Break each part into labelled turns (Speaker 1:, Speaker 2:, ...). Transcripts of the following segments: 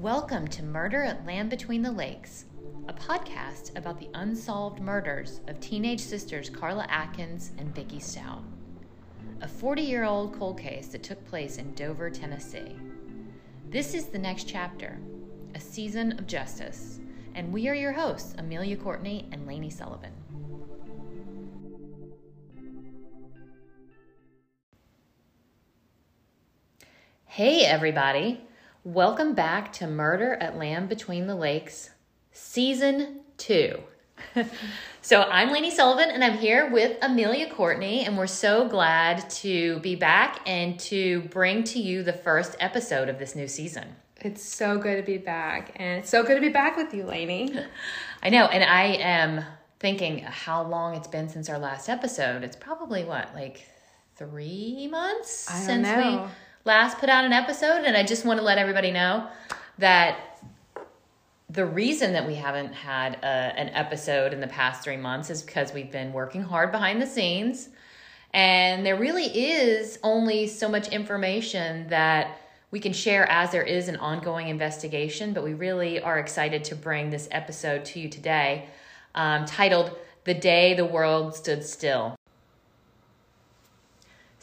Speaker 1: Welcome to Murder at Land Between the Lakes, a podcast about the unsolved murders of teenage sisters Carla Atkins and Vicki Stout. A 40 year old cold case that took place in Dover, Tennessee. This is the next chapter, a season of justice, and we are your hosts, Amelia Courtney and Lainey Sullivan. Hey, everybody. Welcome back to Murder at Land Between the Lakes, Season 2. so, I'm Lainey Sullivan, and I'm here with Amelia Courtney, and we're so glad to be back and to bring to you the first episode of this new season.
Speaker 2: It's so good to be back, and it's so good to be back with you, Lainey.
Speaker 1: I know, and I am thinking how long it's been since our last episode. It's probably what, like three months since
Speaker 2: know.
Speaker 1: we last put out an episode, and I just want to let everybody know that the reason that we haven't had a, an episode in the past three months is because we've been working hard behind the scenes, and there really is only so much information that we can share as there is an ongoing investigation. But we really are excited to bring this episode to you today, um, titled "The Day the World Stood Still."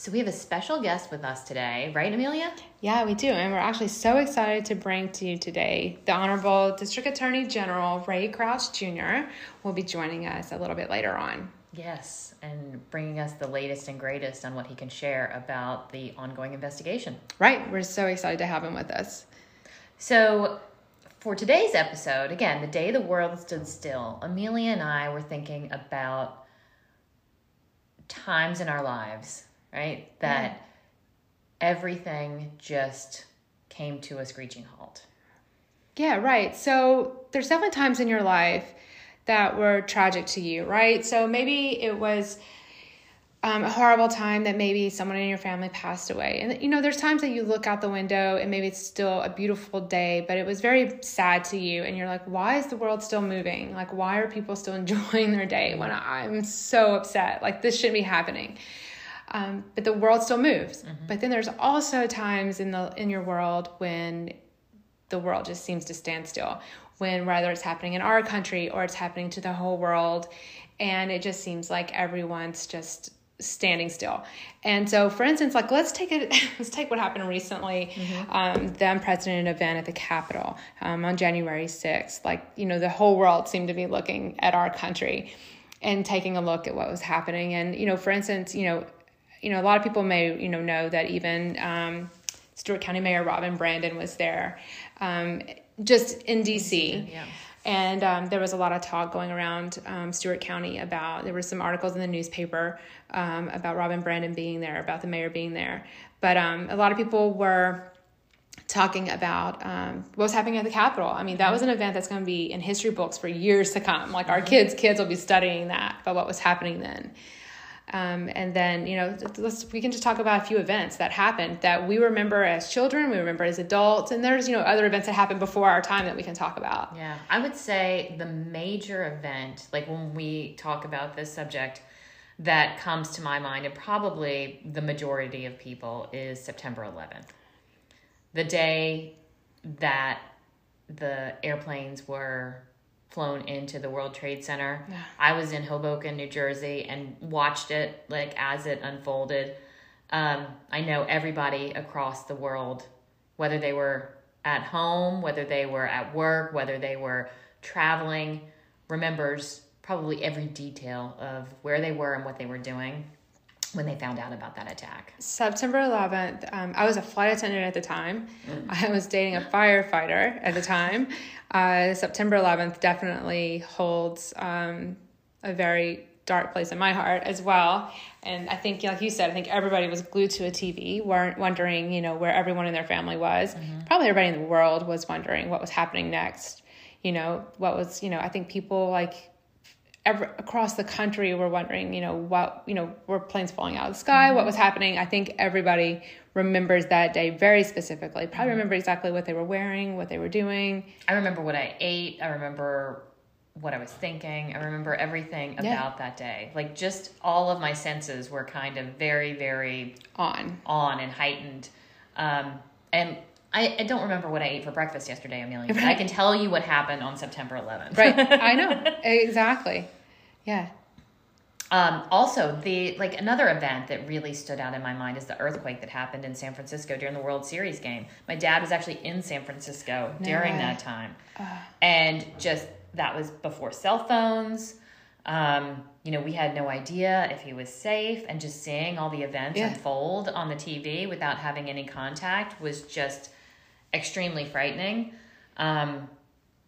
Speaker 1: So we have a special guest with us today, right, Amelia?
Speaker 2: Yeah, we do, and we're actually so excited to bring to you today the Honorable District Attorney General Ray Crouch Jr. will be joining us a little bit later on.
Speaker 1: Yes, and bringing us the latest and greatest on what he can share about the ongoing investigation.
Speaker 2: Right, we're so excited to have him with us.
Speaker 1: So, for today's episode, again, the day the world stood still, Amelia and I were thinking about times in our lives, right? That everything just came to a screeching halt.
Speaker 2: Yeah, right. So there's definitely times in your life that were tragic to you, right? So maybe it was um, a horrible time that maybe someone in your family passed away. And, you know, there's times that you look out the window and maybe it's still a beautiful day, but it was very sad to you. And you're like, why is the world still moving? Like, why are people still enjoying their day when I'm so upset? Like, this shouldn't be happening. Um, but the world still moves. But then there's also times in the in your world when the world just seems to stand still when whether it's happening in our country or it's happening to the whole world and it just seems like everyone's just standing still. And so for instance like let's take it let's take what happened recently um, the unprecedented event at the capitol um, on january 6th like you know the whole world seemed to be looking at our country and taking a look at what was happening. And you know for instance you know you know a lot of people may you know know that even um, Stewart County Mayor Robin Brandon was there, um, just in DC.
Speaker 1: Yeah.
Speaker 2: And um, there was a lot of talk going around um, Stewart County about, there were some articles in the newspaper um, about Robin Brandon being there, about the mayor being there. But um, a lot of people were talking about um, what was happening at the Capitol. I mean, that was an event that's going to be in history books for years to come. Like our kids, kids will be studying that, about what was happening then. Um, and then, you know, let's, we can just talk about a few events that happened that we remember as children, we remember as adults, and there's, you know, other events that happened before our time that we can talk about.
Speaker 1: Yeah, I would say the major event, like when we talk about this subject, that comes to my mind, and probably the majority of people, is September 11th. The day that the airplanes were flown into the World Trade Center. I was in Hoboken, New Jersey, and watched it like as it unfolded. Um, I know everybody across the world, whether they were at home, whether they were at work, whether they were traveling, remembers probably every detail of where they were and what they were doing when they found out about that attack.
Speaker 2: September 11th, um, I was a flight attendant at the time. I was dating a firefighter at the time. Uh, September 11th definitely holds um, a very dark place in my heart as well. And I think, like you said, I think everybody was glued to a TV, weren't wondering, you know, where everyone in their family was. Probably everybody in the world was wondering what was happening next. You know, what was, you know, I think people like ever, across the country were wondering, you know, what, you know, were planes falling out of the sky? What was happening? I think everybody remembers that day very specifically. Probably remember exactly what they were wearing, what they were doing.
Speaker 1: I remember what I ate. I remember what I was thinking. I remember everything about
Speaker 2: Yeah.
Speaker 1: that day. Like just all of my senses were kind of very, very
Speaker 2: On.
Speaker 1: on and heightened. Um, and I, I don't remember what I ate for breakfast yesterday, Amelia. But I can tell you what happened on September 11th.
Speaker 2: Right. I know. Exactly. Yeah.
Speaker 1: Um, also, the like another event that really stood out in my mind is the earthquake that happened in San Francisco during the World Series game. My dad was actually in San Francisco
Speaker 2: No
Speaker 1: during
Speaker 2: way.
Speaker 1: that time, and just that was before cell phones. Um, you know, we had no idea if he was safe, and just seeing all the events
Speaker 2: Yeah.
Speaker 1: unfold on the TV without having any contact was just extremely frightening. Um,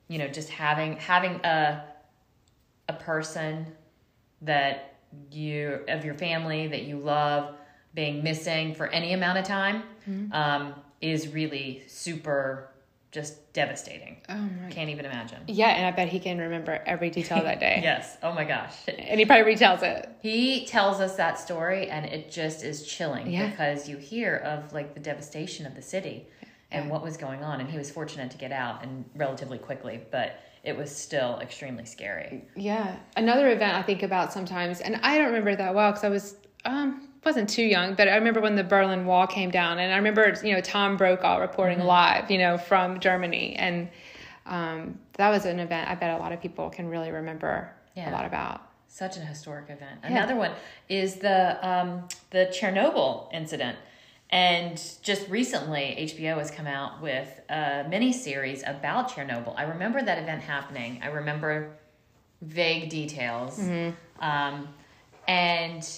Speaker 1: you know, just having having a a person that you of your family that you love being missing for any amount of time um, is really super just devastating.
Speaker 2: Oh my.
Speaker 1: Can't even imagine.
Speaker 2: Yeah, and I bet he can remember every detail that day.
Speaker 1: Yes. Oh my gosh.
Speaker 2: And he probably retells it.
Speaker 1: He tells us that story and it just is chilling
Speaker 2: Yeah.
Speaker 1: because you hear of like the devastation of the city and what was going on and he was fortunate to get out and relatively quickly, but it was still extremely scary.
Speaker 2: Yeah. Another event I think about sometimes, and I don't remember it that well because I was um wasn't too young, but I remember when the Berlin Wall came down, and I remember you know Tom Brokaw reporting
Speaker 1: Mm-hmm.
Speaker 2: live, you know, from Germany, and um, that was an event I bet a lot of people can really remember
Speaker 1: Yeah.
Speaker 2: a lot about.
Speaker 1: Such an historic event.
Speaker 2: Yeah.
Speaker 1: Another one is the um, the Chernobyl incident. And just recently, HBO has come out with a mini series about Chernobyl. I remember that event happening. I remember vague details. Um, and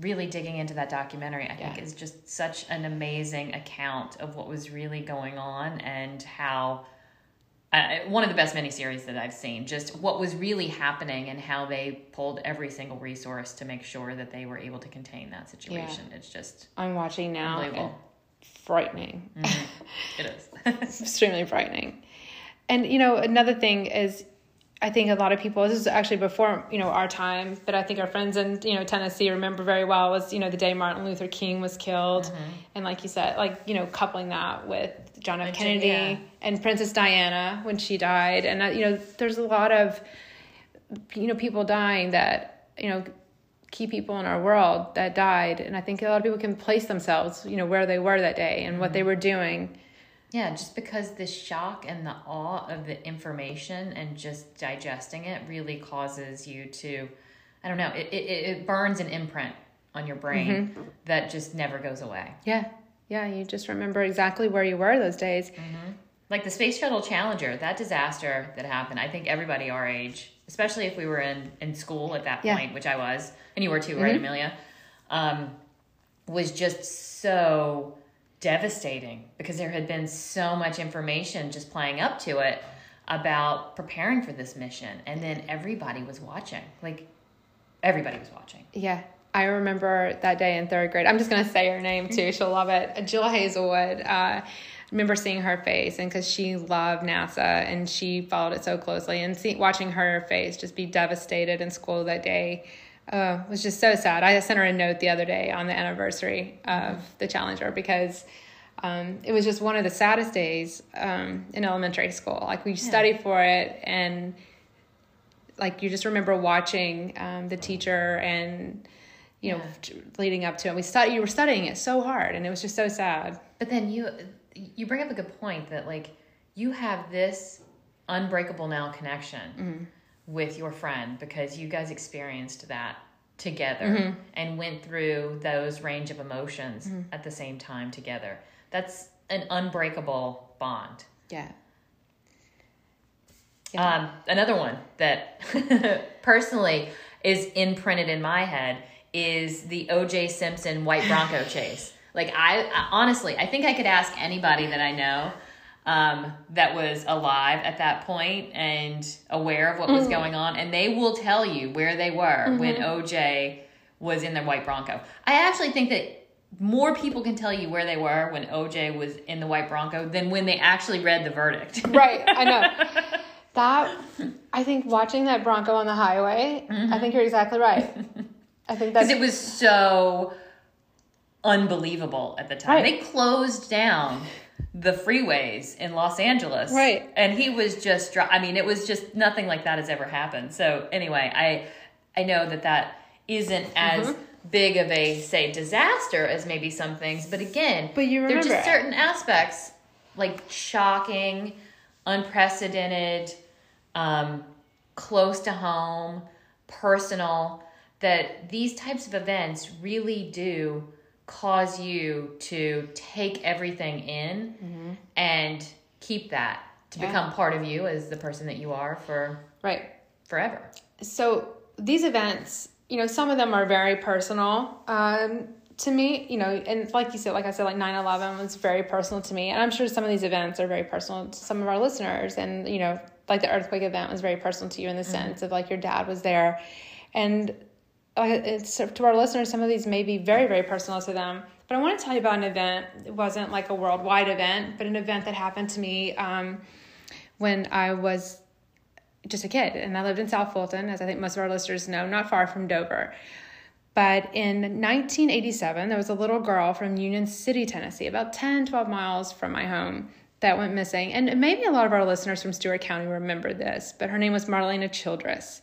Speaker 1: really digging into that documentary, I think, is just such an amazing account of what was really going on and how uh, one of the best miniseries that I've seen. Just what was really happening and how they pulled every single resource to make sure that they were able to contain that situation. It's just
Speaker 2: I'm watching now. Frightening.
Speaker 1: it is.
Speaker 2: extremely frightening. And you know, another thing is I think a lot of people this is actually before, you know, our time, but I think our friends in, you know, Tennessee remember very well was, you know, the day Martin Luther King was killed. And like you said, like, you know, coupling that with John F. Kennedy
Speaker 1: yeah.
Speaker 2: and Princess Diana when she died. And uh, you know, there's a lot of you know, people dying that, you know, key people in our world that died. And I think a lot of people can place themselves, you know, where they were that day and what they were doing.
Speaker 1: Yeah, just because the shock and the awe of the information and just digesting it really causes you to, I don't know, it, it, it burns an imprint on your brain that just never goes away.
Speaker 2: Yeah. Yeah. You just remember exactly where you were those days.
Speaker 1: Like the Space Shuttle Challenger, that disaster that happened, I think everybody our age, especially if we were in, in school at that
Speaker 2: Yeah.
Speaker 1: point, which I was, and you were too, right, Amelia? Um, was just so devastating because there had been so much information just playing up to it about preparing for this mission. And then everybody was watching. Like, everybody was watching.
Speaker 2: Yeah. I remember that day in third grade. I'm just going to say her name too. She'll love it. Jill Hazelwood. Uh, remember seeing her face and because she loved NASA and she followed it so closely and see, watching her face just be devastated in school that day uh, was just so sad. I sent her a note the other day on the anniversary of the Challenger because um, it was just one of the saddest days um, in elementary school. Like we studied for it and like you just remember watching um, the teacher and you know
Speaker 1: Yeah.
Speaker 2: leading up to it. We study you were studying it so hard and it was just so sad.
Speaker 1: But then you you bring up a good point that like you have this unbreakable now connection mm-hmm. with your friend because you guys experienced that together mm-hmm. and went through those range of emotions mm-hmm. at the same time together. That's an unbreakable bond.
Speaker 2: Yeah.
Speaker 1: Um, another one that personally is imprinted in my head is the O.J. Simpson white Bronco chase. Like I, I honestly, I think I could ask anybody that I know um, that was alive at that point and aware of what was mm-hmm. going on, and they will tell you where they were mm-hmm. when O.J. was in the white Bronco. I actually think that more people can tell you where they were when OJ was in the white Bronco than when they actually read the verdict.
Speaker 2: Right, I know. That I think watching that Bronco on the highway, I mm-hmm. think you're exactly right. I think
Speaker 1: because it was so unbelievable at the time.
Speaker 2: Right.
Speaker 1: They closed down the freeways in Los Angeles,
Speaker 2: Right.
Speaker 1: And he was just, dri- I mean, it was just nothing like that has ever happened. So anyway, I I know that that isn't as
Speaker 2: Mm-hmm.
Speaker 1: big of a say disaster as maybe some things, but again,
Speaker 2: But you
Speaker 1: there are
Speaker 2: remember
Speaker 1: just certain aspects like shocking, unprecedented, um, close to home, personal, that these types of events really do cause you to take everything in
Speaker 2: Mm-hmm.
Speaker 1: and keep that to
Speaker 2: Yeah.
Speaker 1: become part of you as the person that you are for
Speaker 2: Right.
Speaker 1: forever.
Speaker 2: so these events you know some of them are very personal um, to me you know and like you said like i said like 9-11 was very personal to me and i'm sure some of these events are very personal to some of our listeners and you know like the earthquake event was very personal to you in the sense of like your dad was there and it's to our listeners some of these may be very very personal to them but i want to tell you about an event it wasn't like a worldwide event but an event that happened to me um, when i was just a kid, and I lived in South Fulton, as I think most of our listeners know, not far from Dover. But in 1987, there was a little girl from Union City, Tennessee, about 10, 12 miles from my home, that went missing. And maybe a lot of our listeners from Stewart County remember this, but her name was Marlena Childress.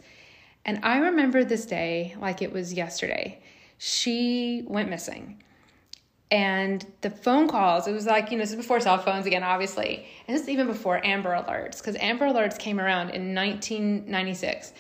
Speaker 2: And I remember this day like it was yesterday. She went missing. And the phone calls it was like you know this is before cell phones again obviously. And this is even before amber alerts because amber alerts came around in 1996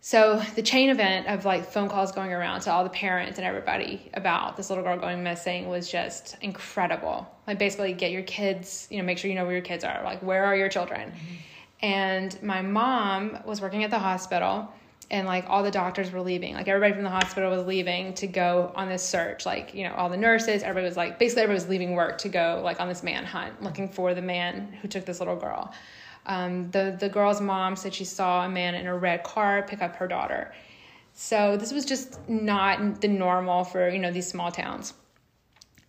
Speaker 2: so the chain event of like phone calls going around to all the parents and everybody about this little girl going missing was just incredible. Like basically get your kids you know make sure you know where your kids are. Like where are your children? Mm-hmm. And my mom was working at the hospital and like all the doctors were leaving. Like everybody from the hospital was leaving to go on this search. Like you know all the nurses everybody was like basically everybody was leaving work to go like on this manhunt looking for the man who took this little girl. Um, the the girl's mom said she saw a man in a red car pick up her daughter. So this was just not the normal for you know these small towns.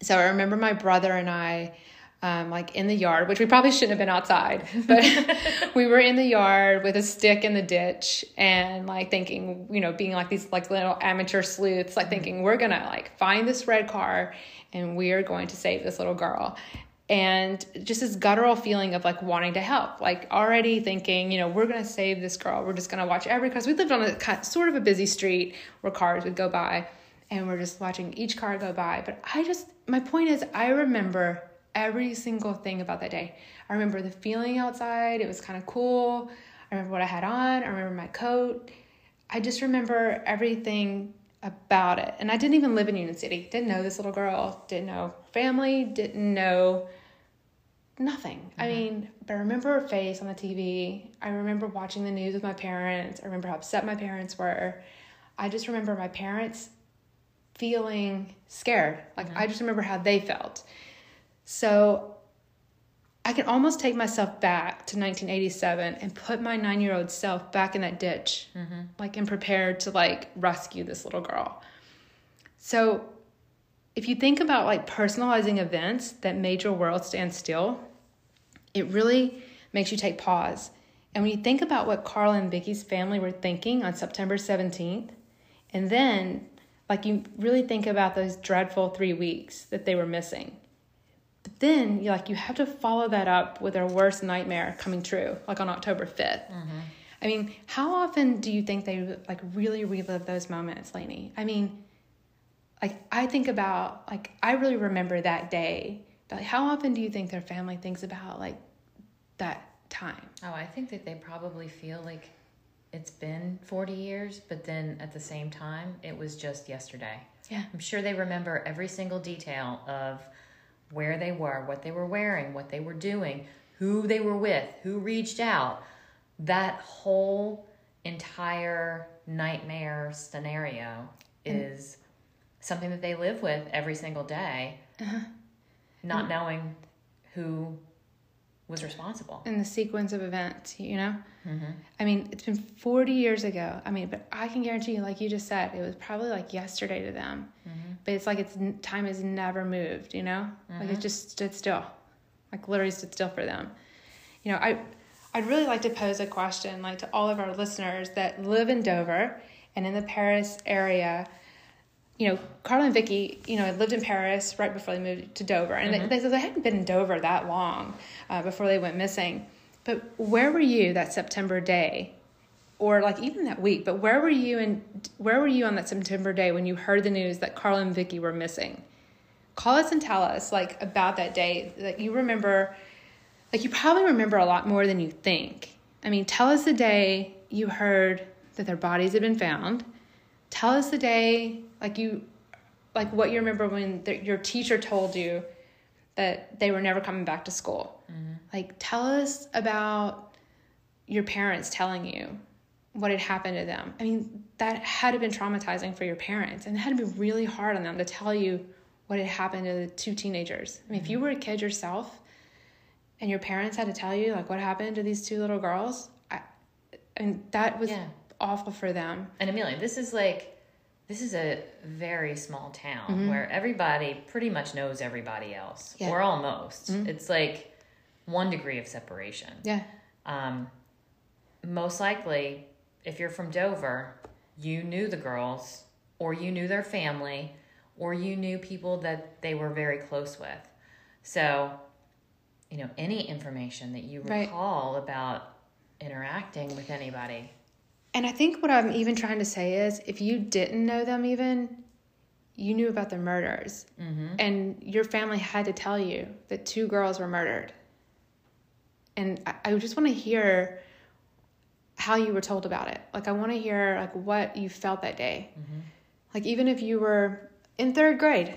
Speaker 2: So I remember my brother and I, um, like in the yard, which we probably shouldn't have been outside, but we were in the yard with a stick in the ditch and like thinking, you know, being like these like little amateur sleuths, like thinking we're gonna like find this red car and we are going to save this little girl. And just this guttural feeling of like wanting to help, like already thinking, you know, we're gonna save this girl. We're just gonna watch every because we lived on a sort of a busy street where cars would go by and we're just watching each car go by. But I just, my point is, I remember every single thing about that day. I remember the feeling outside, it was kind of cool. I remember what I had on, I remember my coat. I just remember everything about it. And I didn't even live in Union City, didn't know this little girl, didn't know family, didn't know nothing. I mm-hmm. mean, but I remember her face on the TV. I remember watching the news with my parents. I remember how upset my parents were. I just remember my parents feeling scared. Like mm-hmm. I just remember how they felt. So I can almost take myself back to 1987 and put my nine year old self back in that ditch, mm-hmm. like and prepared to like rescue this little girl. So if you think about like personalizing events that made your world stand still, it really makes you take pause. And when you think about what Carla and Vicki's family were thinking on September 17th, and then like you really think about those dreadful three weeks that they were missing. But then you like you have to follow that up with their worst nightmare coming true, like on October 5th. Mm-hmm. I mean, how often do you think they like really relive those moments, Lainey? I mean, like I think about like I really remember that day. But like, how often do you think their family thinks about like that time?
Speaker 1: Oh, I think that they probably feel like it's been 40 years, but then at the same time, it was just yesterday.
Speaker 2: Yeah.
Speaker 1: I'm sure they remember every single detail of where they were, what they were wearing, what they were doing, who they were with, who reached out. That whole entire nightmare scenario is something that they live with every single day, uh-huh. not knowing who was responsible.
Speaker 2: in the sequence of events, you know? Mm-hmm. I mean, it's been 40 years ago. I mean, but I can guarantee you, like you just said, it was probably like yesterday to them. Mm-hmm. But it's like it's time has never moved, you know? Like it mm-hmm. just stood still, like literally stood still for them. You know, I, I'd really like to pose a question, like to all of our listeners that live in Dover and in the Paris area. You know, Carla and Vicki, you know, had lived in Paris right before they moved to Dover, and they, they said they hadn't been in Dover that long uh, before they went missing. But where were you that September day, or like even that week? But where were you and where were you on that September day when you heard the news that Carla and Vicki were missing? Call us and tell us like about that day that you remember like you probably remember a lot more than you think. I mean, tell us the day you heard that their bodies had been found. Tell us the day, like you, like what you remember when the, your teacher told you that they were never coming back to school. Mm-hmm. Like, tell us about your parents telling you what had happened to them. I mean, that had to been traumatizing for your parents, and it had to be really hard on them to tell you what had happened to the two teenagers. I mean, mm-hmm. if you mm-hmm. were a kid yourself, and your parents had to tell you like what happened to these two little girls, I, and that was yeah. awful for them.
Speaker 1: And Amelia, this is like this is a very small town mm-hmm. where everybody pretty much knows everybody else, yeah. or almost. Mm-hmm. It's like one degree of separation.
Speaker 2: Yeah.
Speaker 1: Um, most likely, if you're from Dover, you knew the girls, or you knew their family, or you knew people that they were very close with. So, you know, any information that you recall right. about interacting with anybody
Speaker 2: and I think what I'm even trying to say is if you didn't know them, even, you knew about the murders. Mm-hmm. And your family had to tell you that two girls were murdered. And I, I just want to hear how you were told about it. Like, I want to hear like what you felt that day. Mm-hmm. Like, even if you were in third grade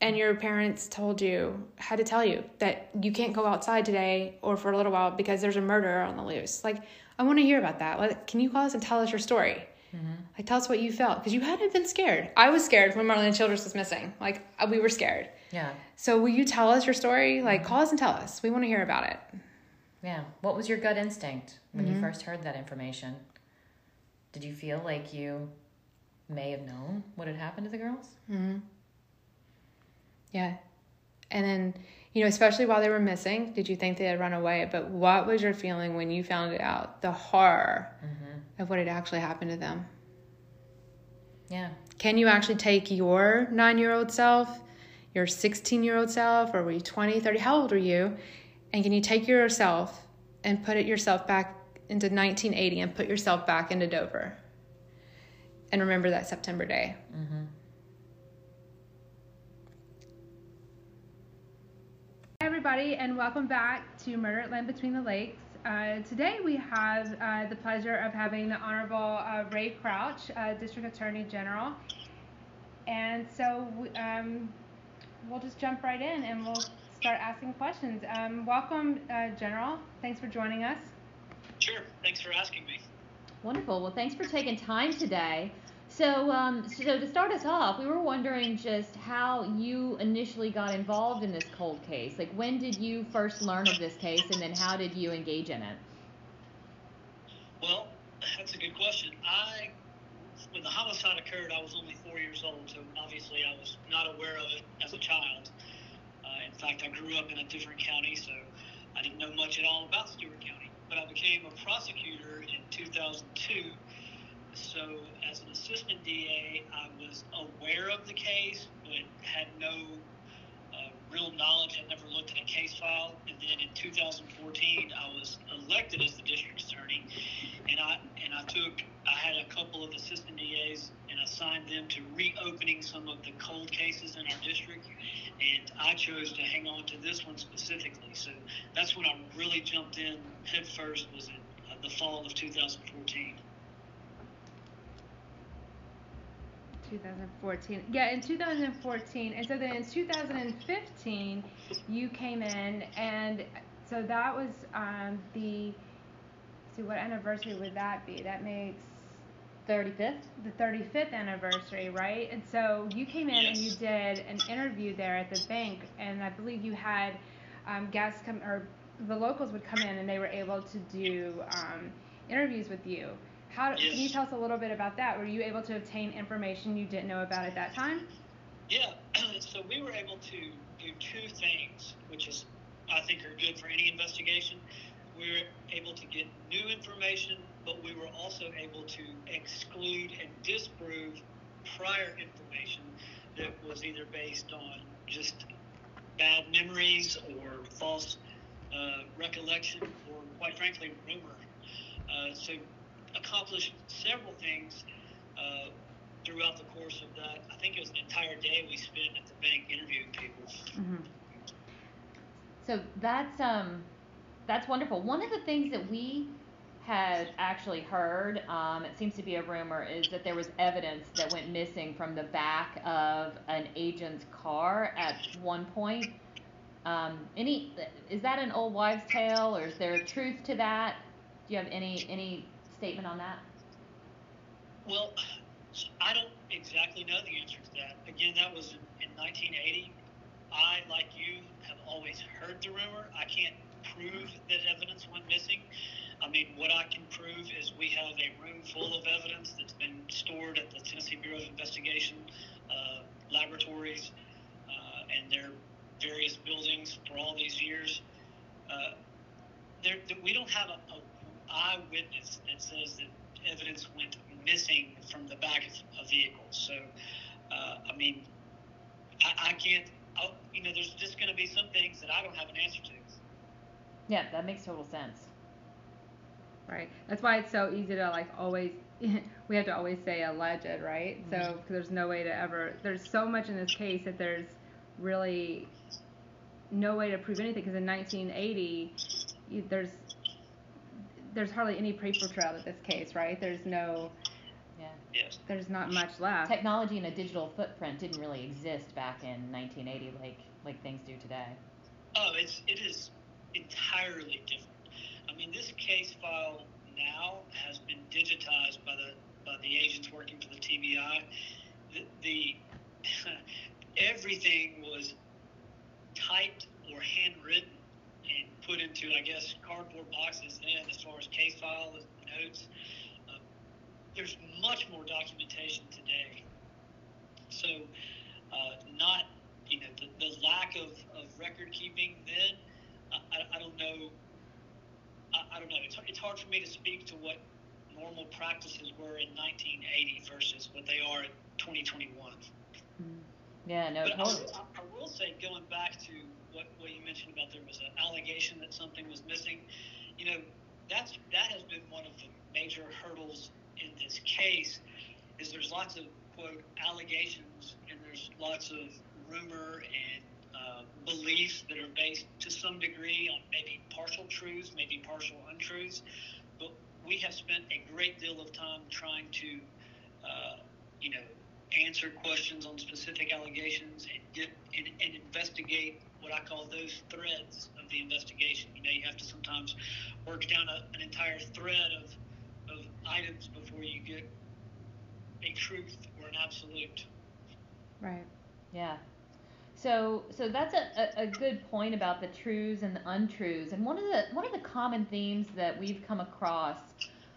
Speaker 2: and your parents told you, had to tell you that you can't go outside today or for a little while because there's a murderer on the loose. Like, I want to hear about that. Can you call us and tell us your story? Mm-hmm. Like, tell us what you felt because you hadn't been scared. I was scared when Marlena Childress was missing. Like, uh, we were scared.
Speaker 1: Yeah.
Speaker 2: So, will you tell us your story? Like, mm-hmm. call us and tell us. We want to hear about it.
Speaker 1: Yeah. What was your gut instinct when mm-hmm. you first heard that information? Did you feel like you may have known what had happened to the girls?
Speaker 2: Mm-hmm. Yeah. And then you know, especially while they were missing, did you think they had run away? But what was your feeling when you found it out the horror mm-hmm. of what had actually happened to them?
Speaker 1: Yeah.
Speaker 2: Can you actually take your nine year old self, your 16 year old self, or were you 20, 30? How old are you? And can you take yourself and put it yourself back into 1980 and put yourself back into Dover? And remember that September day. Mm-hmm. Everybody, and welcome back to Murder at Land Between the Lakes. Uh, today we have uh, the pleasure of having the Honorable uh, Ray Crouch, uh, District Attorney General. And so um, we'll just jump right in and we'll start asking questions. Um, welcome, uh, General. Thanks for joining us.
Speaker 3: Sure. Thanks for asking me.
Speaker 1: Wonderful. Well, thanks for taking time today. So, um, so to start us off, we were wondering just how you initially got involved in this cold case. Like, when did you first learn of this case, and then how did you engage in it?
Speaker 3: Well, that's a good question. I, when the homicide occurred, I was only four years old, so obviously I was not aware of it as a child. Uh, in fact, I grew up in a different county, so I didn't know much at all about Stewart County. But I became a prosecutor in 2002 so, as an assistant DA, I was aware of the case, but had no uh, real knowledge. I never looked at a case file. And then in 2014, I was elected as the district attorney, and I and I took I had a couple of assistant DAs and assigned them to reopening some of the cold cases in our district. And I chose to hang on to this one specifically. So that's when I really jumped in head first. Was in uh, the fall of 2014.
Speaker 2: 2014. Yeah, in 2014. And so then in 2015, you came in, and so that was um, the. See, what anniversary would that be? That makes
Speaker 1: 35th?
Speaker 2: The 35th anniversary, right? And so you came in yes. and you did an interview there at the bank, and I believe you had um, guests come, or the locals would come in and they were able to do um, interviews with you. How yes. can you tell us a little bit about that? Were you able to obtain information you didn't know about at that time?
Speaker 3: Yeah, so we were able to do two things, which is I think are good for any investigation. We were able to get new information, but we were also able to exclude and disprove prior information that was either based on just bad memories or false uh, recollection or, quite frankly, rumor. Uh, so accomplished several things uh, throughout the course of that. I think it was an entire day we spent at the bank interviewing people. Mm-hmm.
Speaker 1: So that's um, that's wonderful. One of the things that we had actually heard, um, it seems to be a rumor, is that there was evidence that went missing from the back of an agent's car at one point. Um, any is that an old wives' tale, or is there truth to that? Do you have any any statement on that?
Speaker 3: Well, I don't exactly know the answer to that. Again, that was in, in 1980. I, like you, have always heard the rumor. I can't prove that evidence went missing. I mean, what I can prove is we have a room full of evidence that's been stored at the Tennessee Bureau of Investigation uh, laboratories uh, and their various buildings for all these years. Uh, there, we don't have a, a eyewitness that says that evidence went missing from the back of, a vehicle. So, uh, I mean, I, I can't. I'll, you know, there's just going to be some things that I don't have an answer to.
Speaker 1: Yeah, that makes total sense.
Speaker 2: Right. That's why it's so easy to like always. we have to always say alleged, right? Mm-hmm. So there's no way to ever. There's so much in this case that there's really no way to prove anything because in 1980 there's there's hardly any paper trail to this case, right? There's no.
Speaker 1: Yeah.
Speaker 3: Yes.
Speaker 2: There's not much left.
Speaker 1: Technology and a digital footprint didn't really exist back in 1980 like like things do today.
Speaker 3: Oh, it's it is entirely different. I mean, this case file now has been digitized by the by the agents working for the TBI. The, the everything was typed or handwritten and put into, I guess, cardboard boxes then, as far as case file notes. Uh, there's much more documentation today. So, uh, not, you know, the, the lack of, of record keeping then I, I don't know. I, I don't know. It's, it's hard for me to speak to what normal practices were in 1980 versus what they are in 2021.
Speaker 1: Mm. Yeah, no,
Speaker 3: but totally. I, I, will say, going back to what, what you mentioned about there was an allegation that something was missing. You know, that's that has been one of the major hurdles in this case. Is there's lots of quote allegations and there's lots of rumor and uh, beliefs that are based to some degree on maybe partial truths, maybe partial untruths. But we have spent a great deal of time trying to, uh, you know, answer questions on specific allegations and get and, and investigate what I call those threads of the investigation. You know, you have to sometimes work down a, an entire thread of of items before you get a truth or an absolute.
Speaker 2: Right.
Speaker 1: Yeah. So, so that's a, a, good point about the truths and the untruths. And one of the one of the common themes that we've come across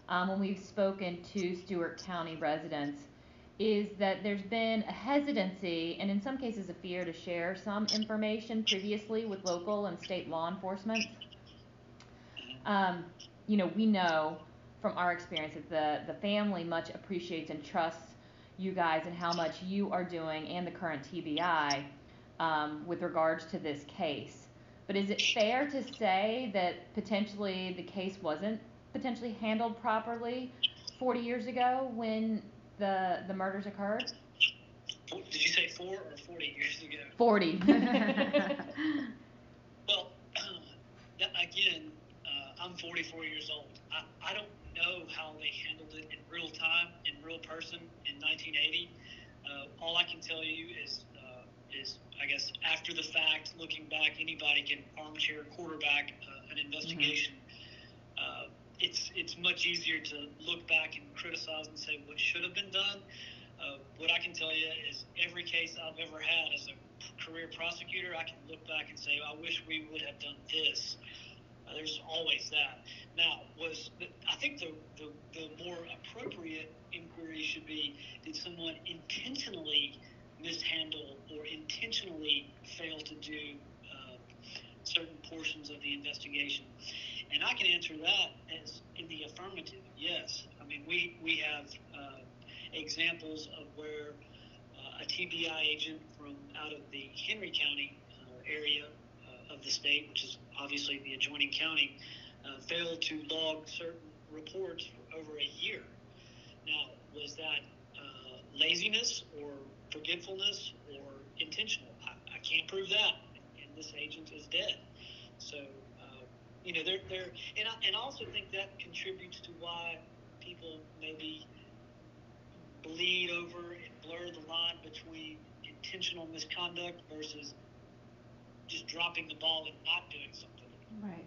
Speaker 1: um, when we've spoken to Stewart County residents is that there's been a hesitancy and in some cases a fear to share some information previously with local and state law enforcement. Um, you know, we know from our experience that the, the family much appreciates and trusts you guys and how much you are doing and the current TBI um, with regards to this case. But is it fair to say that potentially the case wasn't potentially handled properly 40 years ago when the the murders occurred?
Speaker 3: Did you say four or 40 years ago?
Speaker 1: 40.
Speaker 3: well, again, uh, I'm 44 years old. I, I don't know how they handled it in real time, in real person in 1980. Uh, all I can tell you is is, I guess, after the fact, looking back, anybody can armchair quarterback uh, an investigation. Mm-hmm. It's it's much easier to look back and criticize and say what should have been done. Uh, what I can tell you is every case I've ever had as a career prosecutor, I can look back and say, I wish we would have done this. Uh, there's always that. Now, was I think the, the, the more appropriate inquiry should be: Did someone intentionally mishandle or intentionally fail to do uh, certain portions of the investigation? And I can answer that as in the affirmative, yes. I mean, we, we have uh, examples of where uh, a TBI agent from out of the Henry County uh, area uh, of the state, which is obviously the adjoining county, uh, failed to log certain reports for over a year. Now, was that laziness or forgetfulness or intentional. I, I can't prove that, and, this agent is dead. So, uh, you know, they're they're and I, and I also think that contributes to why people maybe bleed over and blur the line between intentional misconduct versus just dropping the ball and not doing something.
Speaker 2: Right.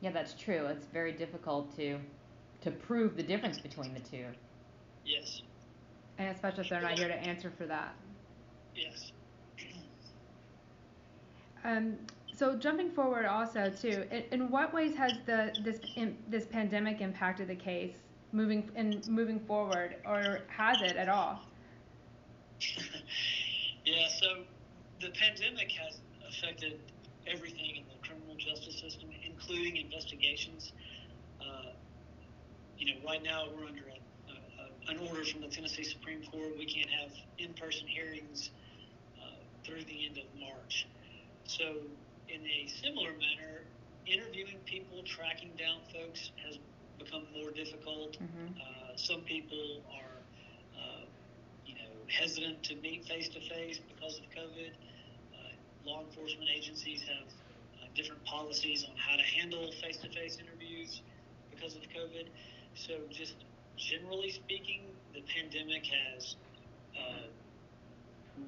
Speaker 1: Yeah, that's true. It's very difficult to to prove the difference between the two.
Speaker 3: Yes.
Speaker 2: And especially if they're not here to answer for that.
Speaker 3: Yes.
Speaker 2: Um, so jumping forward also too, in, in what ways has the this in, this pandemic impacted the case moving in moving forward, or has it at all?
Speaker 3: yeah. So the pandemic has affected everything in the criminal justice system, including investigations. Uh, you know, right now we're under a, a, an order from the Tennessee Supreme Court. We can't have in-person hearings uh, through the end of March. So, in a similar manner, interviewing people, tracking down folks has become more difficult.
Speaker 2: Mm-hmm.
Speaker 3: Uh, some people are, uh, you know, hesitant to meet face to face because of COVID. Uh, law enforcement agencies have uh, different policies on how to handle face to face interviews because of COVID. So, just generally speaking, the pandemic has uh,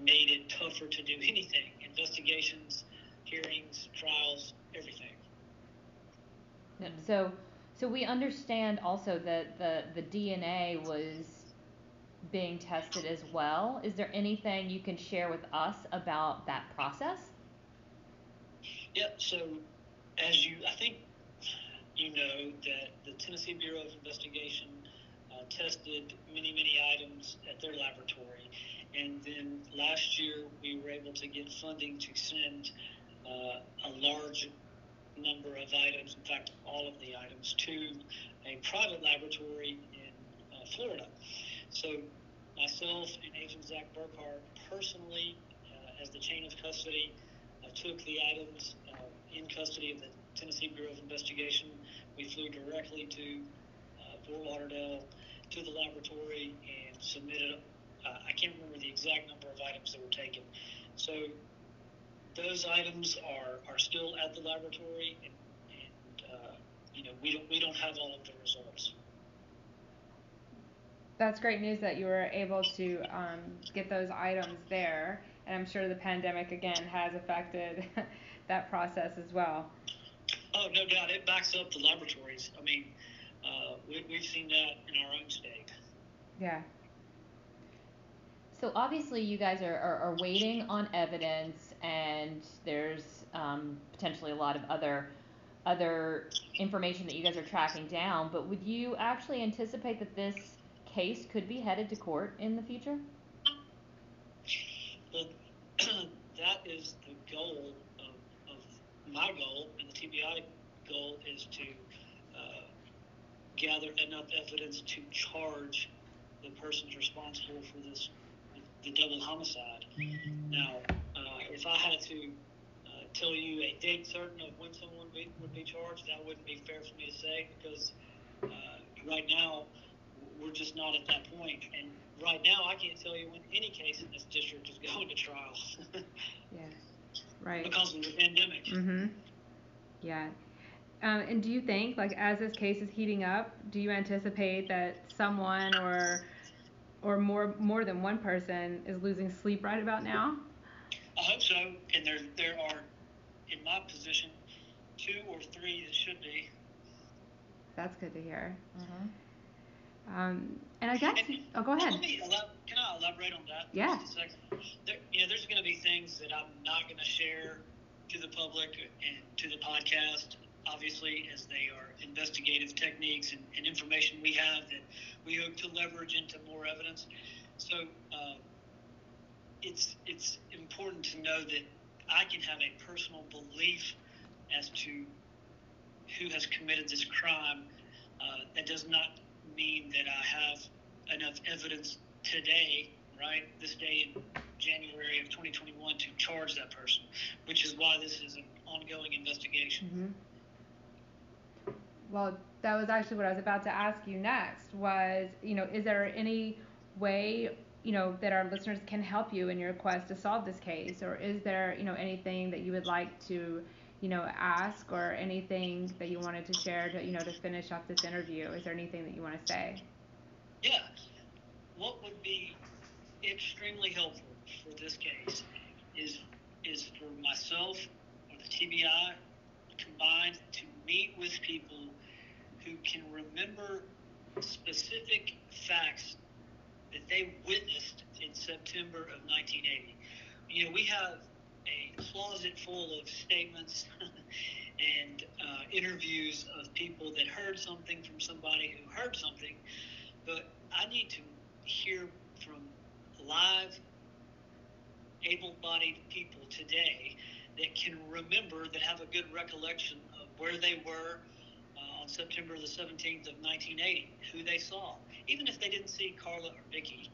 Speaker 3: made it tougher to do anything investigations, hearings, trials, everything.
Speaker 1: So, so we understand also that the, the DNA was being tested as well. Is there anything you can share with us about that process?
Speaker 3: Yeah, so as you, I think you know that the Tennessee Bureau of Investigation uh, tested many, many items at their laboratory. And then last year, we were able to get funding to send uh, a large number of items, in fact, all of the items, to a private laboratory in uh, Florida. So myself and Agent Zach Burkhart personally, uh, as the chain of custody, uh, took the items uh, in custody of the Tennessee Bureau of Investigation. We flew directly to uh, Fort Lauderdale to the laboratory and submitted. I can't remember the exact number of items that were taken. So those items are, are still at the laboratory, and, and uh, you know we don't we don't have all of the results.
Speaker 2: That's great news that you were able to um, get those items there, and I'm sure the pandemic again has affected that process as well.
Speaker 3: Oh, no doubt, it backs up the laboratories. I mean, uh, we, we've seen that in our own state.
Speaker 2: Yeah.
Speaker 1: So obviously, you guys are, are, are waiting on evidence, and there's um, potentially a lot of other other information that you guys are tracking down. But would you actually anticipate that this case could be headed to court in the future?
Speaker 3: Well, that is the goal of, of my goal, and the TBI goal is to uh, gather enough evidence to charge the persons responsible for this, the double homicide. Now, if I had to uh, tell you a date certain of when someone be, would be charged, that wouldn't be fair for me to say because uh, right now we're just not at that point. And right now, I can't tell you when any case in this district is going to trial.
Speaker 2: yeah. Right.
Speaker 3: Because of the pandemic.
Speaker 2: Mm-hmm. Yeah. Um, and do you think, like, as this case is heating up, do you anticipate that someone or or more more than one person is losing sleep right about now?
Speaker 3: I hope so. And there there are, in my position, two or three that should be.
Speaker 2: That's good to hear.
Speaker 1: Mm-hmm.
Speaker 2: Um, and I guess,
Speaker 3: And-
Speaker 2: oh, go ahead.
Speaker 3: Let elab- can I elaborate on that?
Speaker 2: Yeah.
Speaker 3: Just a second? There, you know, there's going to be things that I'm not going to share to the public and to the podcast, obviously, as they are investigative techniques and, and information we have that we hope to leverage into more evidence. So uh, it's it's important to know that I can have a personal belief as to who has committed this crime. Uh, that does not mean that I have enough evidence today, right, this day in January of 2021 to charge that person, which is why this is an ongoing investigation.
Speaker 2: hmm Well, that was actually what I was about to ask you next. Was you know, is there any way you know that our listeners can help you in your quest to solve this case, or is there you know anything that you would like to you know, ask or anything that you wanted to share to, you know, to finish off this interview? Is there anything that you want to say?
Speaker 3: Yeah. What would be extremely helpful for this case is is for myself or the TBI combined to meet with people who can remember specific facts that they witnessed in September of 1980. You know, we have a closet full of statements and uh, interviews of people that heard something from somebody who heard something, but I need to hear from live, able bodied people today that can remember, that have a good recollection of where they were uh, on September the 17th of 1980, who they saw. Even if they didn't see Carla or Vicki,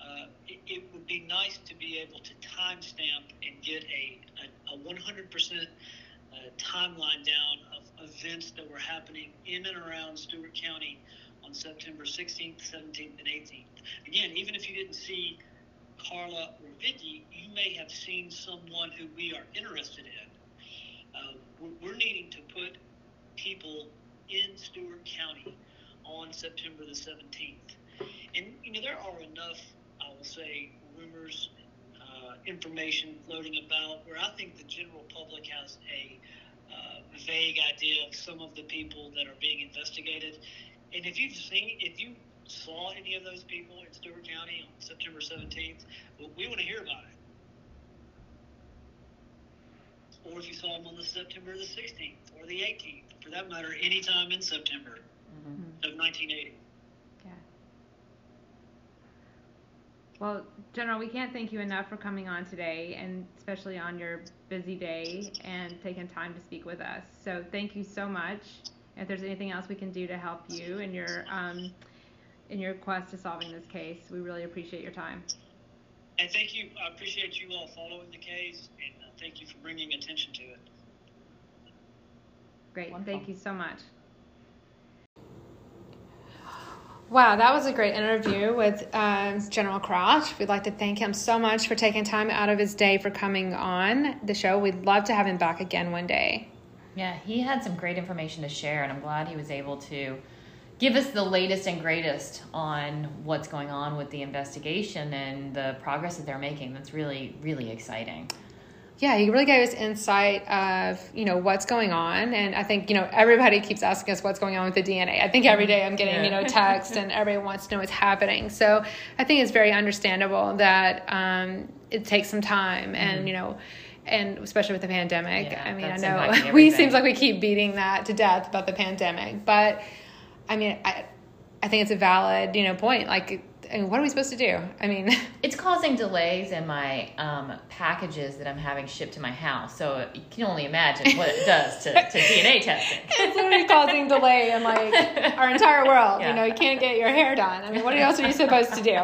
Speaker 3: uh, it, it, would be nice to be able to timestamp and get a, a, a 100% uh, timeline down of events that were happening in and around Stewart County on September 16th, 17th, and 18th. Again, even if you didn't see Carla or Vicki, you may have seen someone who we are interested in. Uh, we're, we're needing to put people in Stewart County on September the 17th. And, you know, there are enough, I will say, rumors, uh, information floating about where I think the general public has a uh, vague idea of some of the people that are being investigated. And if you've seen, if you saw any of those people in Stewart County on September 17th, well, we want to hear about it. Or if you saw them on the September the 16th or the 18th, for that matter, any time in September. Of 1980. Yeah.
Speaker 2: Well, General, we can't thank you enough for coming on today, and especially on your busy day and taking time to speak with us. So, thank you so much. If there's anything else we can do to help you in your um, in your quest to solving this case, we really appreciate your time.
Speaker 3: And thank you. I appreciate you all following the case, and uh, thank you for bringing attention to it.
Speaker 2: Great. Wonderful. Thank you so much. Wow, that was a great interview with uh, General Crouch. We'd like to thank him so much for taking time out of his day for coming on the show. We'd love to have him back again one day.
Speaker 1: Yeah, he had some great information to share, and I'm glad he was able to give us the latest and greatest on what's going on with the investigation and the progress that they're making. That's really, really exciting.
Speaker 2: Yeah, he really gave us insight of you know what's going on, and I think you know everybody keeps asking us what's going on with the DNA. I think every day I'm getting yeah. you know text, and everyone wants to know what's happening. So I think it's very understandable that um, it takes some time, and mm-hmm. you know and especially with the pandemic. Yeah, I mean, I know we seems like we keep beating that to death about the pandemic, but I mean, I I think it's a valid you know point. Like, I mean, what are we supposed to do? I mean,
Speaker 1: it's causing delays in my um, packages that I'm having shipped to my house. So you can only imagine what it does to, to DNA testing.
Speaker 2: it's literally causing delay in like our entire world. Yeah. You know, you can't get your hair done. I mean, what else are you supposed to do?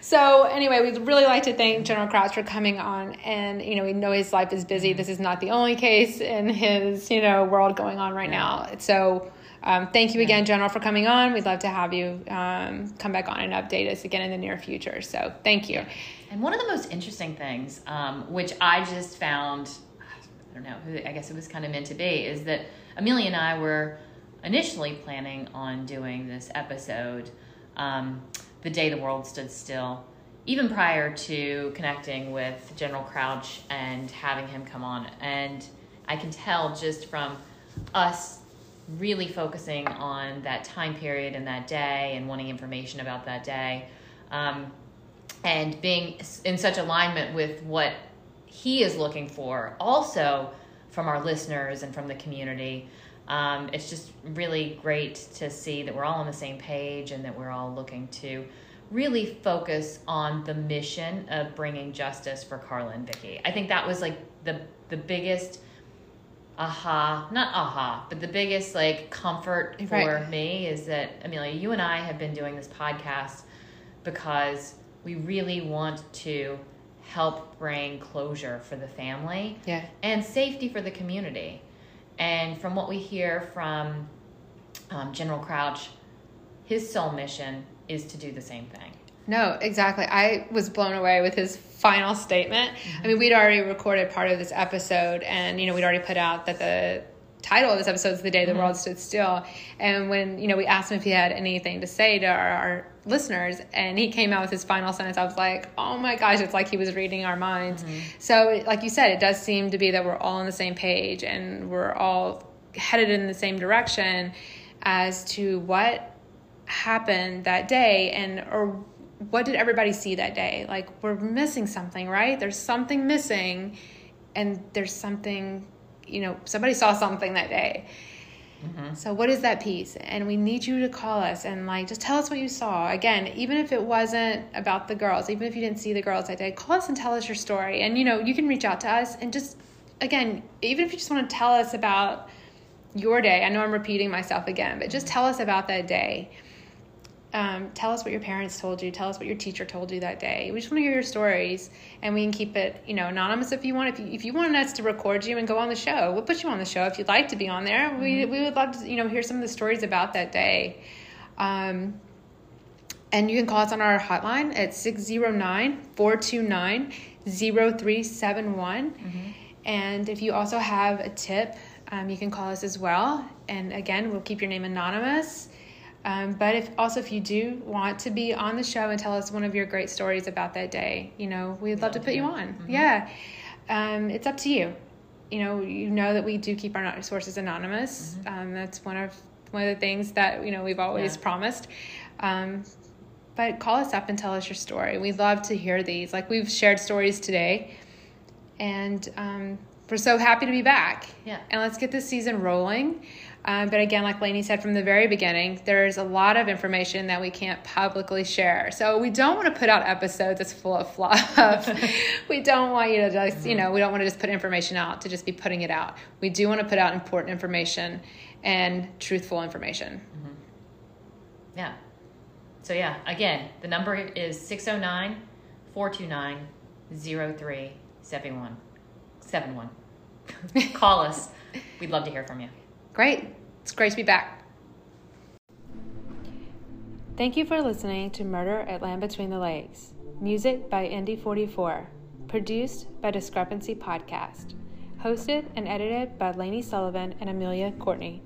Speaker 2: So anyway, we'd really like to thank General Crouch for coming on, and you know we know his life is busy. This is not the only case in his you know world going on right now. So. Um, thank you again, General, for coming on. We'd love to have you um, come back on and update us again in the near future. So, thank you.
Speaker 1: And one of the most interesting things, um, which I just found, I don't know, who, I guess it was kind of meant to be, is that Amelia and I were initially planning on doing this episode um, the day the world stood still, even prior to connecting with General Crouch and having him come on. And I can tell just from us really focusing on that time period and that day and wanting information about that day um, and being in such alignment with what he is looking for also from our listeners and from the community um, it's just really great to see that we're all on the same page and that we're all looking to really focus on the mission of bringing justice for Carla and Vicki. I think that was like the the biggest aha, not aha, but the biggest like comfort for right. me is that Amelia, you and I have been doing this podcast because we really want to help bring closure for the family
Speaker 2: yeah.
Speaker 1: and safety for the community. And from what we hear from um, General Crouch, his sole mission is to do the same thing.
Speaker 2: No, exactly. I was blown away with his final statement. I mean, mm-hmm. we'd already recorded part of this episode, and you know, we'd already put out that the title of this episode is "The Day the mm-hmm. World Stood Still." And when you know we asked him if he had anything to say to our, our listeners, and he came out with his final sentence, I was like, "Oh my gosh!" It's like he was reading our minds. Mm-hmm. So, like you said, it does seem to be that we're all on the same page, and we're all headed in the same direction as to what happened that day and or what did everybody see that day? Like we're missing something right? There's something missing and there's something you know somebody saw something that day. Mm-hmm. So what is that piece? And we need you to call us and like just tell us what you saw. Again even if it wasn't about the girls even if you didn't see the girls that day call us and tell us your story. And you know you can reach out to us and just again even if you just want to tell us about your day i know i'm repeating myself again but just tell us about that day um, tell us what your parents told you tell us what your teacher told you that day. We just want to hear your stories and we can keep it you know anonymous if you want. If you, if you want us to record you and go on the show we'll put you on the show if you'd like to be on there. We, we would love to you know hear some of the stories about that day. Um, and you can call us on our hotline at 609-429-0371 and if you also have a tip um, you can call us as well. And again we'll keep your name anonymous um, but if also if you do want to be on the show and tell us one of your great stories about that day, you know, we'd love to put you on. Yeah, um, it's up to you. You know, you know that we do keep our sources anonymous. Um, that's one of one of the things that you know we've always
Speaker 1: Yeah.
Speaker 2: promised. Um, but call us up and tell us your story. We'd love to hear these. Like we've shared stories today, and um, we're so happy to be back.
Speaker 1: Yeah.
Speaker 2: And let's get this season rolling. Um, but again, like Lainey said from the very beginning, there's a lot of information that we can't publicly share. So we don't want to put out episodes that's full of fluff. we don't want you to just, you know, we don't want to just put information out to just be putting it out. We do want to put out important information and truthful information.
Speaker 1: Yeah. So yeah, again, the number is 609-429-0371. Call us. We'd love to hear from you.
Speaker 2: Great. It's great to be back. Thank you for listening to Murder at Land Between the Lakes. Music by Indy44. Produced by Discrepancy Podcast. Hosted and edited by Lainey Sullivan and Amelia Courtney.